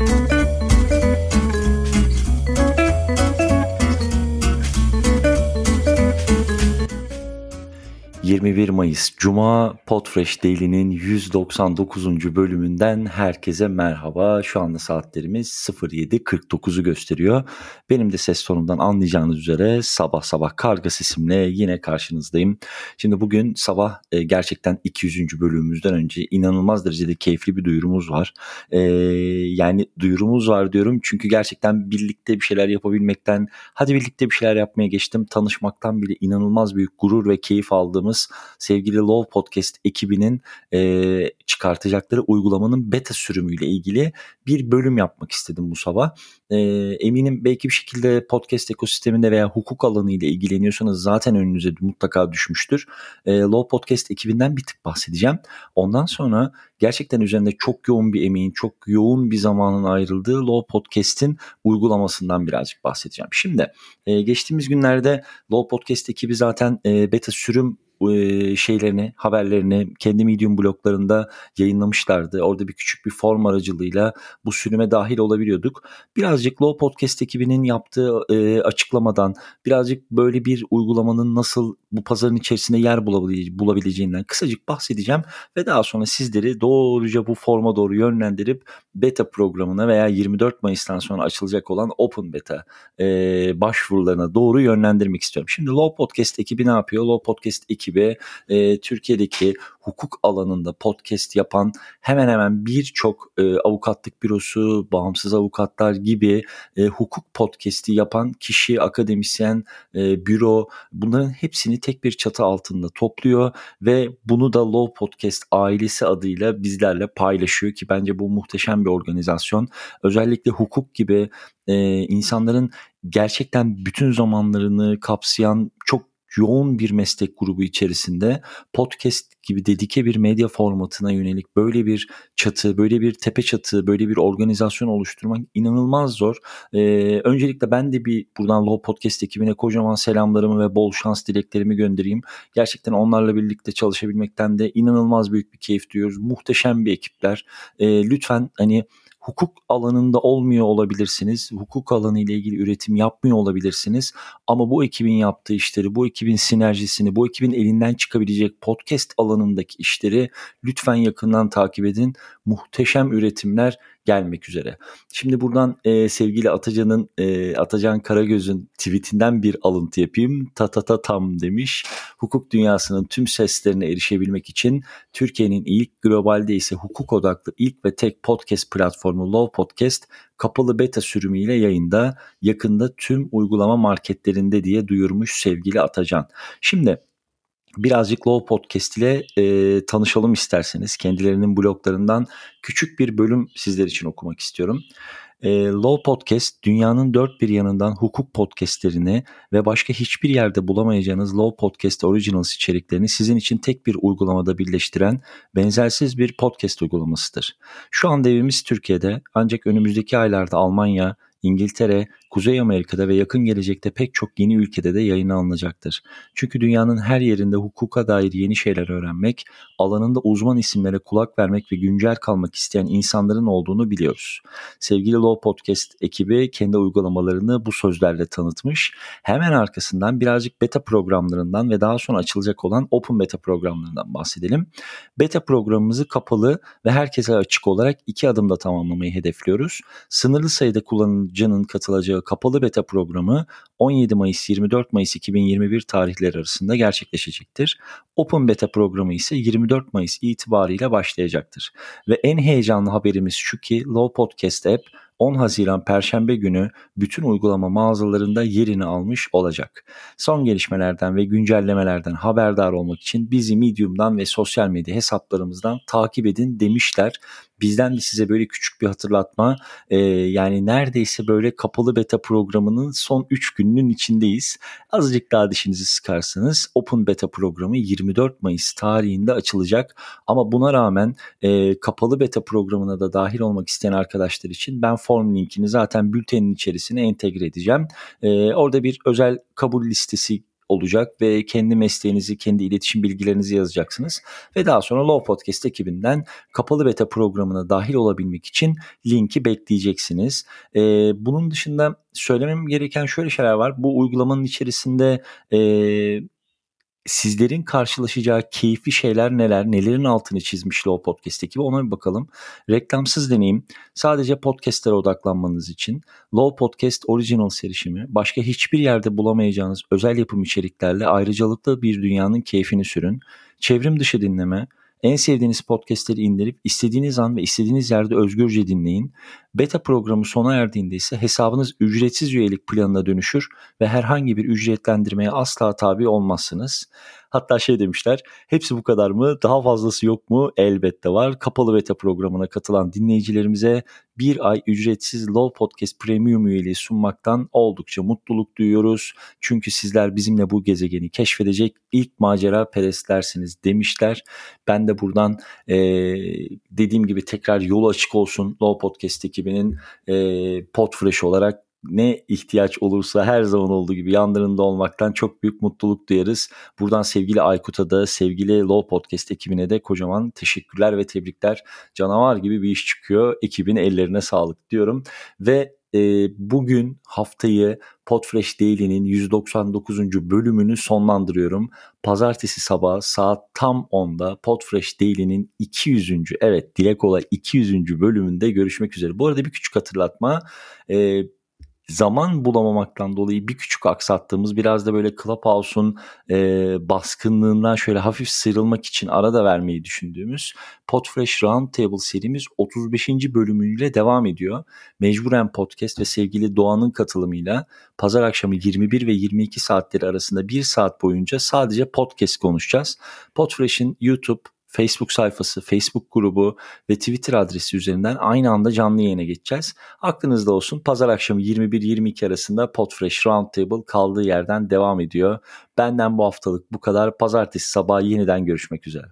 Thank you. 21 Mayıs Cuma Podfresh Daily'nin 199. bölümünden herkese merhaba. Şu anda saatlerimiz 07.49'u gösteriyor. Benim de ses tonumdan anlayacağınız üzere sabah sabah karga sesimle yine karşınızdayım. Şimdi bugün sabah e, gerçekten 200. bölümümüzden önce inanılmaz derecede keyifli bir duyurumuz var. E, yani duyurumuz var diyorum çünkü gerçekten birlikte bir şeyler yapabilmekten, hadi birlikte bir şeyler yapmaya geçtim, tanışmaktan bile inanılmaz büyük gurur ve keyif aldığımız sevgili Love Podcast ekibinin e, çıkartacakları uygulamanın beta sürümüyle ilgili bir bölüm yapmak istedim bu sabah. E, eminim belki bir şekilde podcast ekosisteminde veya hukuk alanı ile ilgileniyorsanız zaten önünüze mutlaka düşmüştür. E, Love Podcast ekibinden bir tık bahsedeceğim. Ondan sonra gerçekten üzerinde çok yoğun bir emeğin, çok yoğun bir zamanın ayrıldığı Law Podcast'in uygulamasından birazcık bahsedeceğim. Şimdi e, geçtiğimiz günlerde Law Podcast ekibi zaten e, beta sürüm şeylerini, haberlerini kendi Medium bloklarında yayınlamışlardı. Orada bir küçük bir form aracılığıyla bu sürüme dahil olabiliyorduk. Birazcık Low Podcast ekibinin yaptığı açıklamadan, birazcık böyle bir uygulamanın nasıl bu pazarın içerisinde yer bulabileceğinden kısacık bahsedeceğim ve daha sonra sizleri doğruca bu forma doğru yönlendirip beta programına veya 24 Mayıs'tan sonra açılacak olan Open Beta e, başvurularına doğru yönlendirmek istiyorum. Şimdi Low Podcast ekibi ne yapıyor? Low Podcast ekibi e, Türkiye'deki hukuk alanında podcast yapan hemen hemen birçok e, avukatlık bürosu, bağımsız avukatlar gibi e, hukuk podcast'i yapan kişi, akademisyen, e, büro bunların hepsini tek bir çatı altında topluyor ve bunu da Law Podcast ailesi adıyla bizlerle paylaşıyor ki bence bu muhteşem bir organizasyon. Özellikle hukuk gibi e, insanların gerçekten bütün zamanlarını kapsayan çok yoğun bir meslek grubu içerisinde podcast gibi dedike bir medya formatına yönelik böyle bir çatı, böyle bir tepe çatı, böyle bir organizasyon oluşturmak inanılmaz zor. Ee, öncelikle ben de bir buradan Low Podcast ekibine kocaman selamlarımı ve bol şans dileklerimi göndereyim. Gerçekten onlarla birlikte çalışabilmekten de inanılmaz büyük bir keyif duyuyoruz. Muhteşem bir ekipler. Ee, lütfen hani hukuk alanında olmuyor olabilirsiniz. Hukuk alanı ile ilgili üretim yapmıyor olabilirsiniz. Ama bu ekibin yaptığı işleri, bu ekibin sinerjisini, bu ekibin elinden çıkabilecek podcast alanındaki işleri lütfen yakından takip edin. Muhteşem üretimler gelmek üzere. Şimdi buradan e, sevgili Atacan'ın e, Atacan Karagöz'ün tweetinden bir alıntı yapayım. Ta ta ta tam demiş. Hukuk dünyasının tüm seslerine erişebilmek için Türkiye'nin ilk globalde ise hukuk odaklı ilk ve tek podcast platformu Law Podcast kapalı beta sürümüyle yayında yakında tüm uygulama marketlerinde diye duyurmuş sevgili Atacan. Şimdi birazcık Low Podcast ile e, tanışalım isterseniz. Kendilerinin bloglarından küçük bir bölüm sizler için okumak istiyorum. E, Law Podcast dünyanın dört bir yanından hukuk podcastlerini ve başka hiçbir yerde bulamayacağınız Law Podcast Originals içeriklerini sizin için tek bir uygulamada birleştiren benzersiz bir podcast uygulamasıdır. Şu anda evimiz Türkiye'de ancak önümüzdeki aylarda Almanya, İngiltere, Kuzey Amerika'da ve yakın gelecekte pek çok yeni ülkede de yayına alınacaktır. Çünkü dünyanın her yerinde hukuka dair yeni şeyler öğrenmek, alanında uzman isimlere kulak vermek ve güncel kalmak isteyen insanların olduğunu biliyoruz. Sevgili Law Podcast ekibi kendi uygulamalarını bu sözlerle tanıtmış. Hemen arkasından birazcık beta programlarından ve daha sonra açılacak olan Open Beta programlarından bahsedelim. Beta programımızı kapalı ve herkese açık olarak iki adımda tamamlamayı hedefliyoruz. Sınırlı sayıda kullanıcının katılacağı kapalı beta programı 17 Mayıs 24 Mayıs 2021 tarihleri arasında gerçekleşecektir. Open beta programı ise 24 Mayıs itibariyle başlayacaktır. Ve en heyecanlı haberimiz şu ki Low Podcast App 10 Haziran Perşembe günü bütün uygulama mağazalarında yerini almış olacak. Son gelişmelerden ve güncellemelerden haberdar olmak için bizi Medium'dan ve sosyal medya hesaplarımızdan takip edin demişler. Bizden de size böyle küçük bir hatırlatma. Ee, yani neredeyse böyle kapalı beta programının son 3 gününün içindeyiz. Azıcık daha dişinizi sıkarsanız Open Beta programı 24 Mayıs tarihinde açılacak. Ama buna rağmen e, kapalı beta programına da dahil olmak isteyen arkadaşlar için ben form linkini zaten bültenin içerisine entegre edeceğim. E, orada bir özel kabul listesi olacak ve kendi mesleğinizi, kendi iletişim bilgilerinizi yazacaksınız. Ve daha sonra Low Podcast ekibinden kapalı beta programına dahil olabilmek için linki bekleyeceksiniz. E, bunun dışında söylemem gereken şöyle şeyler var. Bu uygulamanın içerisinde e, sizlerin karşılaşacağı keyifli şeyler neler, nelerin altını çizmiş Low Podcast ekibi ona bir bakalım. Reklamsız deneyim sadece podcastlere odaklanmanız için Low Podcast Original serişimi başka hiçbir yerde bulamayacağınız özel yapım içeriklerle ayrıcalıklı bir dünyanın keyfini sürün. Çevrim dışı dinleme, en sevdiğiniz podcastleri indirip istediğiniz an ve istediğiniz yerde özgürce dinleyin. Beta programı sona erdiğinde ise hesabınız ücretsiz üyelik planına dönüşür ve herhangi bir ücretlendirmeye asla tabi olmazsınız. Hatta şey demişler hepsi bu kadar mı daha fazlası yok mu elbette var. Kapalı beta programına katılan dinleyicilerimize bir ay ücretsiz Low Podcast Premium üyeliği sunmaktan oldukça mutluluk duyuyoruz. Çünkü sizler bizimle bu gezegeni keşfedecek ilk macera perestlersiniz demişler. Ben de buradan e, dediğim gibi tekrar yolu açık olsun Low Podcast ekibinin e, Podfresh olarak ne ihtiyaç olursa her zaman olduğu gibi yanlarında olmaktan çok büyük mutluluk duyarız. Buradan sevgili Aykut'a da sevgili Low Podcast ekibine de kocaman teşekkürler ve tebrikler. Canavar gibi bir iş çıkıyor. Ekibin ellerine sağlık diyorum. Ve e, bugün haftayı Podfresh Daily'nin 199. bölümünü sonlandırıyorum. Pazartesi sabah saat tam 10'da Podfresh Daily'nin 200. evet Dilek Ola 200. bölümünde görüşmek üzere. Bu arada bir küçük hatırlatma. E, zaman bulamamaktan dolayı bir küçük aksattığımız biraz da böyle Clubhouse'un e, baskınlığından şöyle hafif sıyrılmak için arada vermeyi düşündüğümüz Podfresh Roundtable serimiz 35. bölümüyle devam ediyor. Mecburen Podcast ve sevgili Doğan'ın katılımıyla pazar akşamı 21 ve 22 saatleri arasında bir saat boyunca sadece podcast konuşacağız. Podfresh'in YouTube, Facebook sayfası, Facebook grubu ve Twitter adresi üzerinden aynı anda canlı yayına geçeceğiz. Aklınızda olsun pazar akşamı 21-22 arasında Podfresh Roundtable kaldığı yerden devam ediyor. Benden bu haftalık bu kadar. Pazartesi sabahı yeniden görüşmek üzere.